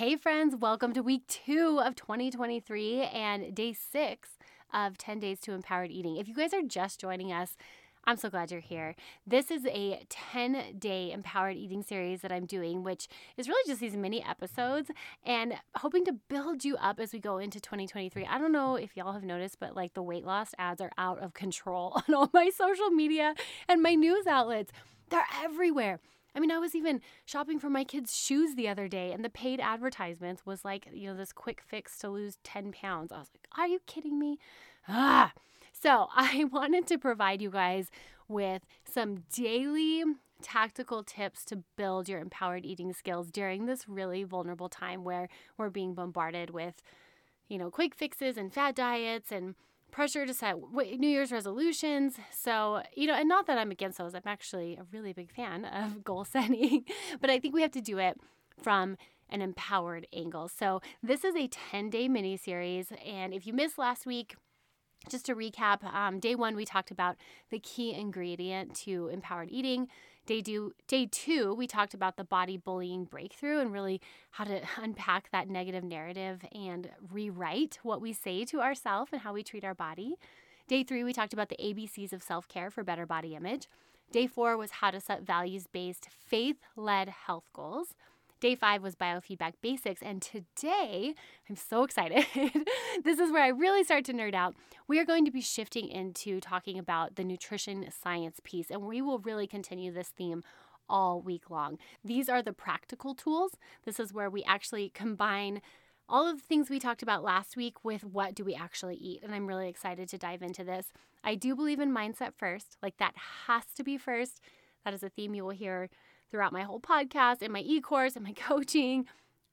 Hey, friends, welcome to week two of 2023 and day six of 10 Days to Empowered Eating. If you guys are just joining us, I'm so glad you're here. This is a 10 day empowered eating series that I'm doing, which is really just these mini episodes and hoping to build you up as we go into 2023. I don't know if y'all have noticed, but like the weight loss ads are out of control on all my social media and my news outlets. They're everywhere. I mean, I was even shopping for my kids' shoes the other day, and the paid advertisements was like, you know, this quick fix to lose 10 pounds. I was like, are you kidding me? Ah. So, I wanted to provide you guys with some daily tactical tips to build your empowered eating skills during this really vulnerable time where we're being bombarded with, you know, quick fixes and fad diets and pressure to set New Year's resolutions. So, you know, and not that I'm against those, I'm actually a really big fan of goal setting, but I think we have to do it from an empowered angle. So, this is a 10 day mini series. And if you missed last week, just to recap, um, day one, we talked about the key ingredient to empowered eating. Day, do, day two, we talked about the body bullying breakthrough and really how to unpack that negative narrative and rewrite what we say to ourselves and how we treat our body. Day three, we talked about the ABCs of self care for better body image. Day four was how to set values based, faith led health goals. Day five was biofeedback basics. And today, I'm so excited. this is where I really start to nerd out. We are going to be shifting into talking about the nutrition science piece, and we will really continue this theme all week long. These are the practical tools. This is where we actually combine all of the things we talked about last week with what do we actually eat. And I'm really excited to dive into this. I do believe in mindset first, like that has to be first. That is a theme you will hear throughout my whole podcast and my e course and my coaching.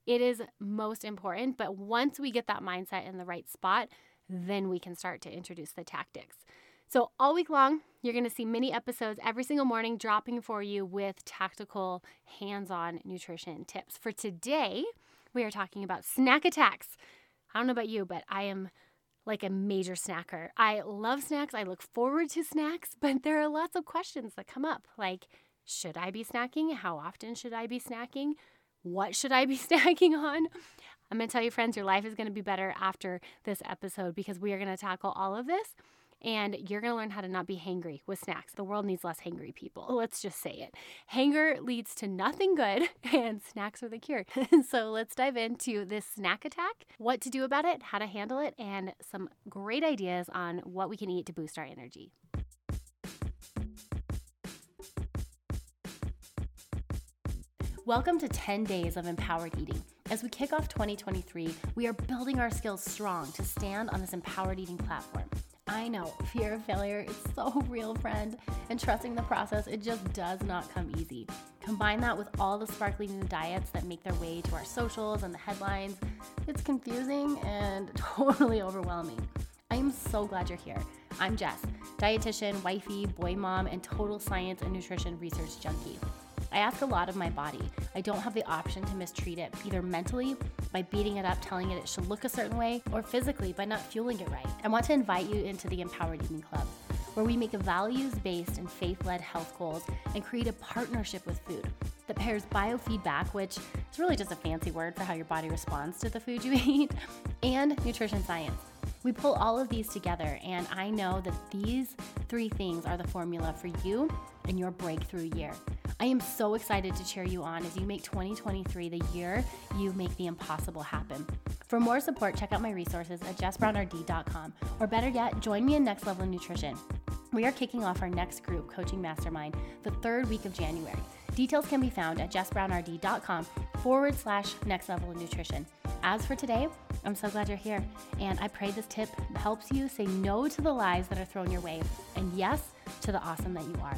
It is most important. But once we get that mindset in the right spot, then we can start to introduce the tactics. So, all week long, you're going to see mini episodes every single morning dropping for you with tactical, hands on nutrition tips. For today, we are talking about snack attacks. I don't know about you, but I am like a major snacker. I love snacks. I look forward to snacks, but there are lots of questions that come up like, should I be snacking? How often should I be snacking? What should I be snacking on? I'm going to tell you, friends, your life is going to be better after this episode because we are going to tackle all of this and you're going to learn how to not be hangry with snacks. The world needs less hangry people. Let's just say it. Hanger leads to nothing good, and snacks are the cure. so let's dive into this snack attack, what to do about it, how to handle it, and some great ideas on what we can eat to boost our energy. Welcome to 10 Days of Empowered Eating. As we kick off 2023, we are building our skills strong to stand on this empowered eating platform. I know, fear of failure is so real, friend, and trusting the process, it just does not come easy. Combine that with all the sparkly new diets that make their way to our socials and the headlines. It's confusing and totally overwhelming. I am so glad you're here. I'm Jess, dietitian, wifey, boy mom, and total science and nutrition research junkie. I ask a lot of my body. I don't have the option to mistreat it, either mentally by beating it up, telling it it should look a certain way, or physically by not fueling it right. I want to invite you into the Empowered Eating Club, where we make values based and faith led health goals and create a partnership with food that pairs biofeedback, which is really just a fancy word for how your body responds to the food you eat, and nutrition science. We pull all of these together, and I know that these three things are the formula for you and your breakthrough year. I am so excited to cheer you on as you make 2023 the year you make the impossible happen. For more support, check out my resources at jessbrownrd.com, or better yet, join me in Next Level Nutrition. We are kicking off our next group coaching mastermind the third week of January. Details can be found at jessbrownrd.com forward slash next level nutrition. As for today, I'm so glad you're here, and I pray this tip helps you say no to the lies that are thrown your way, and yes to the awesome that you are.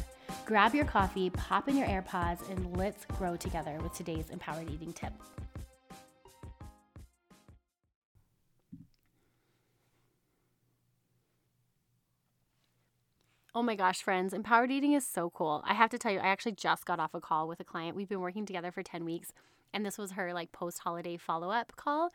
Grab your coffee, pop in your AirPods, and let's grow together with today's empowered eating tip. Oh my gosh, friends, empowered eating is so cool. I have to tell you, I actually just got off a call with a client. We've been working together for 10 weeks, and this was her like post holiday follow up call.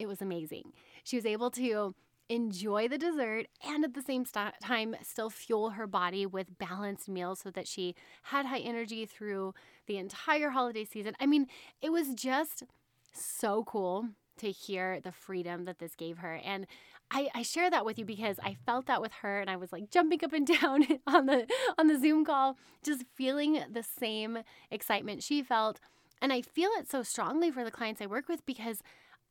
It was amazing. She was able to enjoy the dessert and at the same st- time still fuel her body with balanced meals so that she had high energy through the entire holiday season. I mean, it was just so cool to hear the freedom that this gave her. And I, I share that with you because I felt that with her and I was like jumping up and down on the on the Zoom call, just feeling the same excitement she felt. And I feel it so strongly for the clients I work with because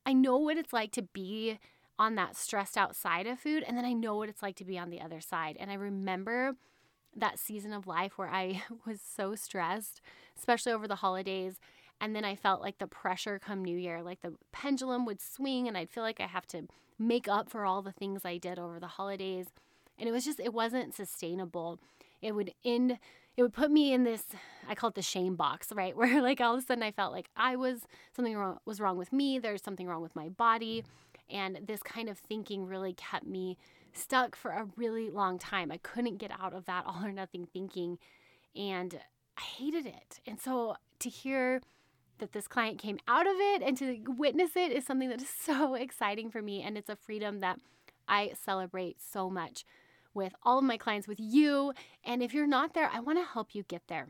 I know what it's like to be on that stressed out side of food and then I know what it's like to be on the other side. And I remember that season of life where I was so stressed, especially over the holidays. And then I felt like the pressure come New Year, like the pendulum would swing, and I'd feel like I have to make up for all the things I did over the holidays. And it was just, it wasn't sustainable. It would end, it would put me in this, I call it the shame box, right? Where like all of a sudden I felt like I was, something wrong, was wrong with me. There's something wrong with my body. And this kind of thinking really kept me stuck for a really long time. I couldn't get out of that all or nothing thinking. And I hated it. And so to hear that this client came out of it and to witness it is something that is so exciting for me. And it's a freedom that I celebrate so much with all of my clients, with you. And if you're not there, I want to help you get there.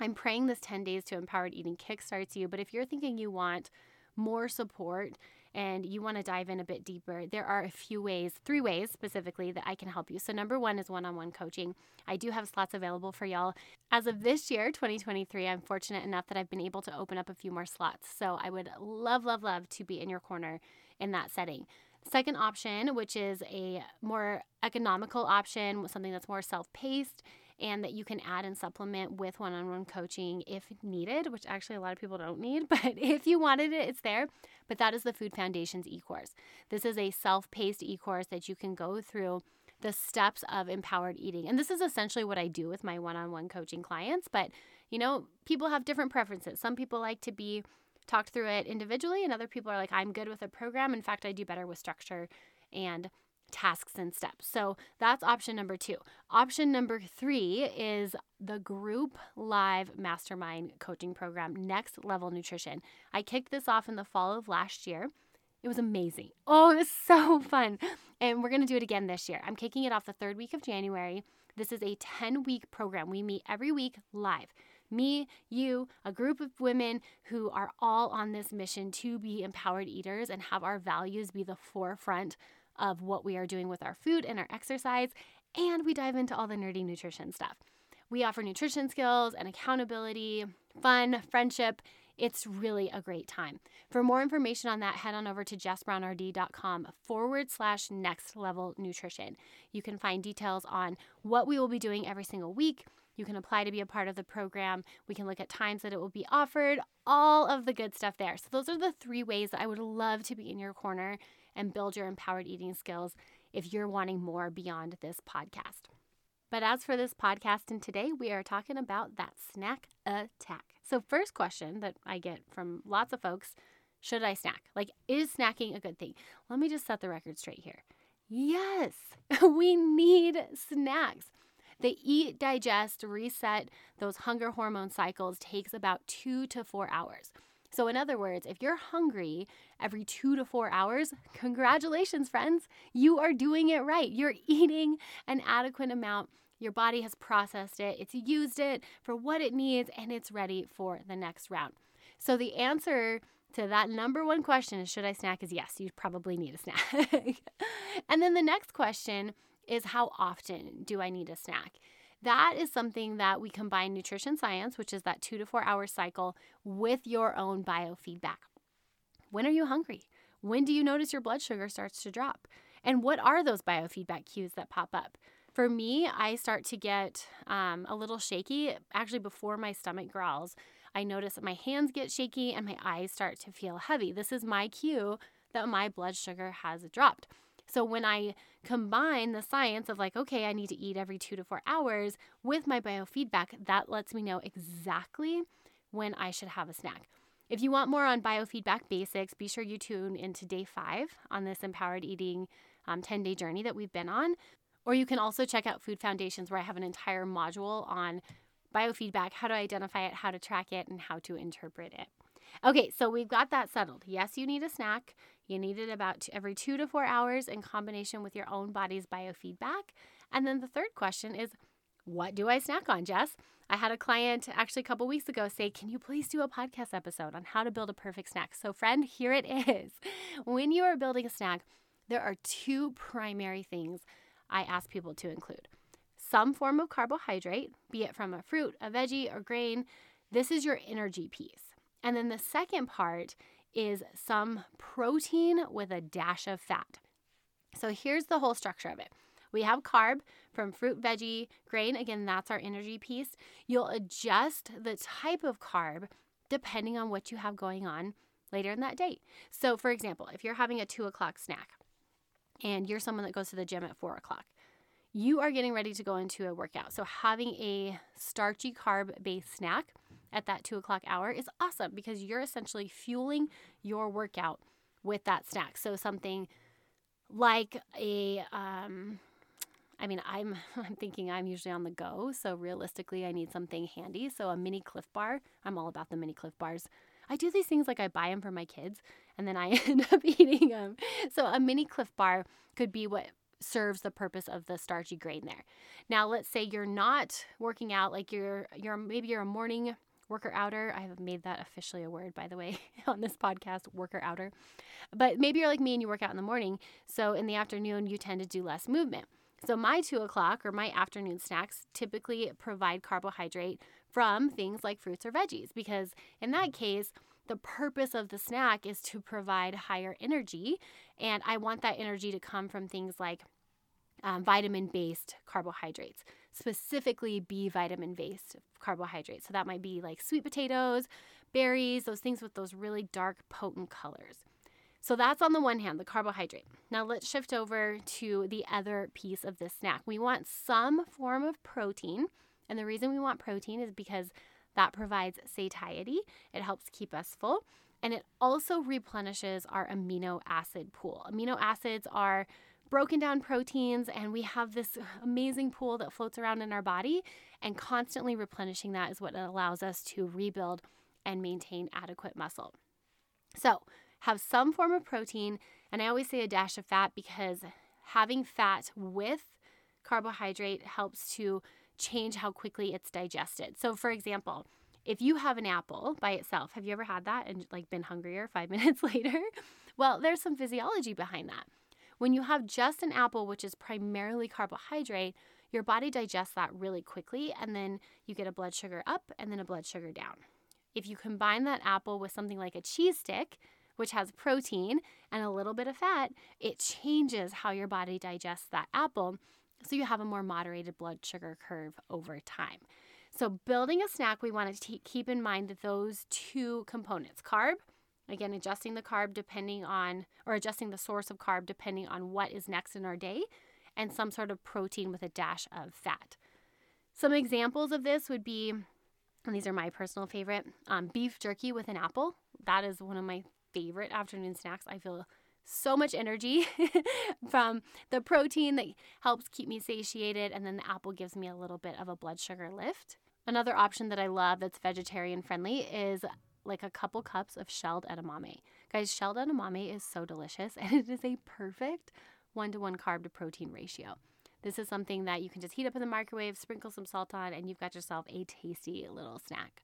I'm praying this 10 days to empowered eating kickstarts you. But if you're thinking you want more support and you want to dive in a bit deeper, there are a few ways, three ways specifically, that I can help you. So, number one is one on one coaching. I do have slots available for y'all. As of this year, 2023, I'm fortunate enough that I've been able to open up a few more slots. So, I would love, love, love to be in your corner in that setting. Second option, which is a more economical option, something that's more self paced and that you can add and supplement with one on one coaching if needed, which actually a lot of people don't need, but if you wanted it, it's there. But that is the Food Foundations e course. This is a self paced e course that you can go through the steps of empowered eating. And this is essentially what I do with my one on one coaching clients. But, you know, people have different preferences. Some people like to be talked through it individually, and other people are like, I'm good with a program. In fact, I do better with structure and tasks and steps. So that's option number two. Option number three is the group live mastermind coaching program, Next Level Nutrition. I kicked this off in the fall of last year. It was amazing. Oh, it was so fun. And we're going to do it again this year. I'm kicking it off the third week of January. This is a 10 week program. We meet every week live. Me, you, a group of women who are all on this mission to be empowered eaters and have our values be the forefront of what we are doing with our food and our exercise, and we dive into all the nerdy nutrition stuff. We offer nutrition skills and accountability, fun, friendship. It's really a great time. For more information on that, head on over to jessbrownrd.com forward slash next level nutrition. You can find details on what we will be doing every single week. You can apply to be a part of the program. We can look at times that it will be offered, all of the good stuff there. So, those are the three ways that I would love to be in your corner and build your empowered eating skills if you're wanting more beyond this podcast. But as for this podcast, and today we are talking about that snack attack. So, first question that I get from lots of folks should I snack? Like, is snacking a good thing? Let me just set the record straight here. Yes, we need snacks. The eat, digest, reset those hunger hormone cycles takes about two to four hours. So, in other words, if you're hungry every two to four hours, congratulations, friends. You are doing it right. You're eating an adequate amount. Your body has processed it, it's used it for what it needs, and it's ready for the next round. So, the answer to that number one question is should I snack? Is yes, you probably need a snack. and then the next question is how often do I need a snack? That is something that we combine nutrition science, which is that two to four hour cycle, with your own biofeedback. When are you hungry? When do you notice your blood sugar starts to drop? And what are those biofeedback cues that pop up? For me, I start to get um, a little shaky actually before my stomach growls. I notice that my hands get shaky and my eyes start to feel heavy. This is my cue that my blood sugar has dropped. So when I combine the science of like, okay, I need to eat every two to four hours with my biofeedback, that lets me know exactly when I should have a snack. If you want more on biofeedback basics, be sure you tune into day five on this empowered eating um, 10 day journey that we've been on. Or you can also check out Food Foundations, where I have an entire module on biofeedback, how to identify it, how to track it, and how to interpret it. Okay, so we've got that settled. Yes, you need a snack. You need it about every two to four hours in combination with your own body's biofeedback. And then the third question is what do I snack on, Jess? I had a client actually a couple weeks ago say, Can you please do a podcast episode on how to build a perfect snack? So, friend, here it is. When you are building a snack, there are two primary things I ask people to include some form of carbohydrate, be it from a fruit, a veggie, or grain. This is your energy piece. And then the second part is some protein with a dash of fat. So here's the whole structure of it. We have carb from fruit, veggie, grain. Again, that's our energy piece. You'll adjust the type of carb depending on what you have going on later in that day. So, for example, if you're having a two o'clock snack and you're someone that goes to the gym at four o'clock, you are getting ready to go into a workout. So, having a starchy carb based snack at that two o'clock hour is awesome because you're essentially fueling your workout with that snack. So, something like a, um, I mean, I'm I'm thinking I'm usually on the go, so realistically, I need something handy. So a mini Clif Bar. I'm all about the mini Clif Bars. I do these things like I buy them for my kids, and then I end up eating them. So a mini Clif Bar could be what serves the purpose of the starchy grain there. Now, let's say you're not working out, like you're you're maybe you're a morning worker outer. I have made that officially a word, by the way, on this podcast, worker outer. But maybe you're like me and you work out in the morning. So in the afternoon, you tend to do less movement. So my two o'clock or my afternoon snacks typically provide carbohydrate from things like fruits or veggies because in that case, the purpose of the snack is to provide higher energy. And I want that energy to come from things like um, vitamin based carbohydrates, specifically B vitamin based carbohydrates. So that might be like sweet potatoes, berries, those things with those really dark, potent colors. So that's on the one hand, the carbohydrate. Now let's shift over to the other piece of this snack. We want some form of protein. And the reason we want protein is because that provides satiety, it helps keep us full, and it also replenishes our amino acid pool. Amino acids are broken down proteins, and we have this amazing pool that floats around in our body, and constantly replenishing that is what allows us to rebuild and maintain adequate muscle. So, have some form of protein, and I always say a dash of fat because having fat with carbohydrate helps to change how quickly it's digested. So, for example, if you have an apple by itself, have you ever had that and like been hungrier five minutes later? Well, there's some physiology behind that. When you have just an apple, which is primarily carbohydrate, your body digests that really quickly, and then you get a blood sugar up and then a blood sugar down. If you combine that apple with something like a cheese stick, which has protein and a little bit of fat, it changes how your body digests that apple. So you have a more moderated blood sugar curve over time. So, building a snack, we want to t- keep in mind those two components carb, again, adjusting the carb depending on, or adjusting the source of carb depending on what is next in our day, and some sort of protein with a dash of fat. Some examples of this would be, and these are my personal favorite, um, beef jerky with an apple. That is one of my favorite afternoon snacks. I feel so much energy from the protein that helps keep me satiated, and then the apple gives me a little bit of a blood sugar lift. Another option that I love that's vegetarian friendly is like a couple cups of shelled edamame. Guys, shelled edamame is so delicious and it is a perfect one to one carb to protein ratio. This is something that you can just heat up in the microwave, sprinkle some salt on, and you've got yourself a tasty little snack.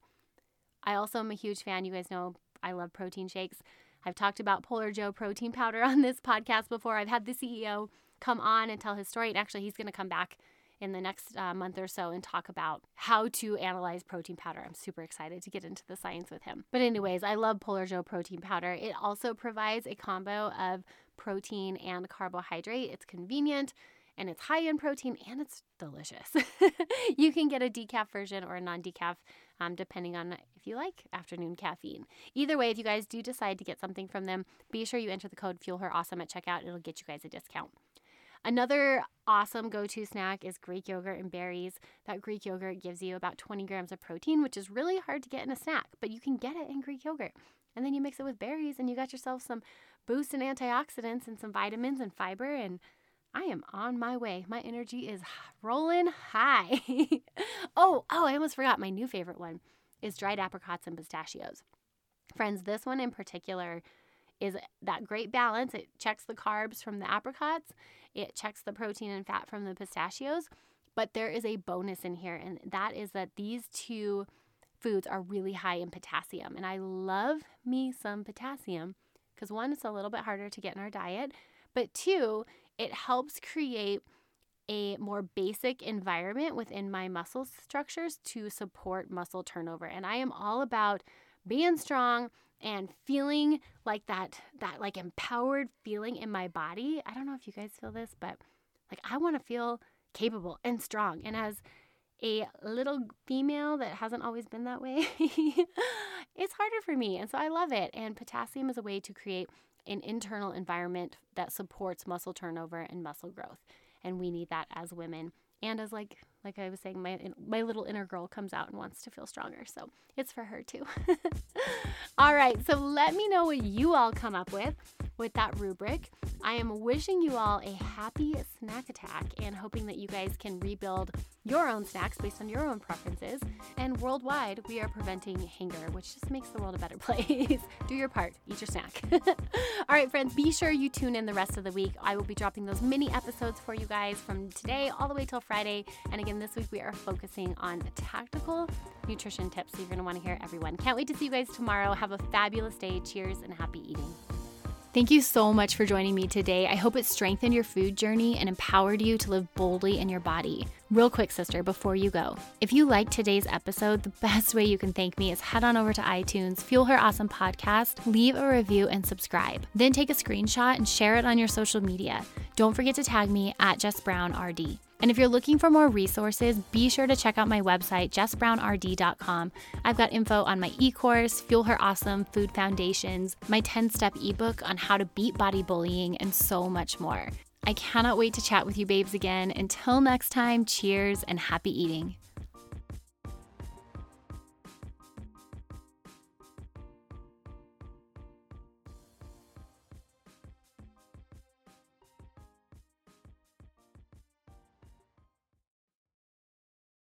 I also am a huge fan. You guys know I love protein shakes. I've talked about Polar Joe protein powder on this podcast before. I've had the CEO come on and tell his story. And actually, he's going to come back in the next uh, month or so and talk about how to analyze protein powder. I'm super excited to get into the science with him. But, anyways, I love Polar Joe protein powder. It also provides a combo of protein and carbohydrate. It's convenient and it's high in protein and it's delicious. you can get a decaf version or a non decaf, um, depending on if you like afternoon caffeine. Either way, if you guys do decide to get something from them, be sure you enter the code FuelHerAwesome at checkout. It'll get you guys a discount. Another awesome go to snack is Greek yogurt and berries. That Greek yogurt gives you about 20 grams of protein, which is really hard to get in a snack, but you can get it in Greek yogurt. And then you mix it with berries and you got yourself some boost in antioxidants and some vitamins and fiber and I am on my way. My energy is rolling high. oh, oh, I almost forgot my new favorite one is dried apricots and pistachios. Friends, this one in particular is that great balance. It checks the carbs from the apricots, it checks the protein and fat from the pistachios, But there is a bonus in here, and that is that these two foods are really high in potassium. And I love me some potassium because one, it's a little bit harder to get in our diet, but two, it helps create a more basic environment within my muscle structures to support muscle turnover. And I am all about being strong and feeling like that that like empowered feeling in my body. I don't know if you guys feel this, but like I want to feel capable and strong. And as a little female that hasn't always been that way, it's harder for me. And so I love it. And potassium is a way to create an internal environment that supports muscle turnover and muscle growth. And we need that as women and as like like I was saying, my my little inner girl comes out and wants to feel stronger. So it's for her too. all right, so let me know what you all come up with with that rubric. I am wishing you all a happy snack attack and hoping that you guys can rebuild your own snacks based on your own preferences. And worldwide, we are preventing hunger, which just makes the world a better place. Do your part, eat your snack. All right, friends, be sure you tune in the rest of the week. I will be dropping those mini episodes for you guys from today all the way till Friday. And again, this week we are focusing on tactical nutrition tips. So you're going to want to hear everyone. Can't wait to see you guys tomorrow. Have a fabulous day. Cheers and happy eating. Thank you so much for joining me today. I hope it strengthened your food journey and empowered you to live boldly in your body. Real quick, sister, before you go, if you liked today's episode, the best way you can thank me is head on over to iTunes, Fuel Her Awesome Podcast, leave a review, and subscribe. Then take a screenshot and share it on your social media. Don't forget to tag me at Jess Brown RD. And if you're looking for more resources, be sure to check out my website, jessbrownrd.com. I've got info on my e course, Fuel Her Awesome Food Foundations, my 10 step ebook on how to beat body bullying, and so much more. I cannot wait to chat with you, babes, again. Until next time, cheers and happy eating.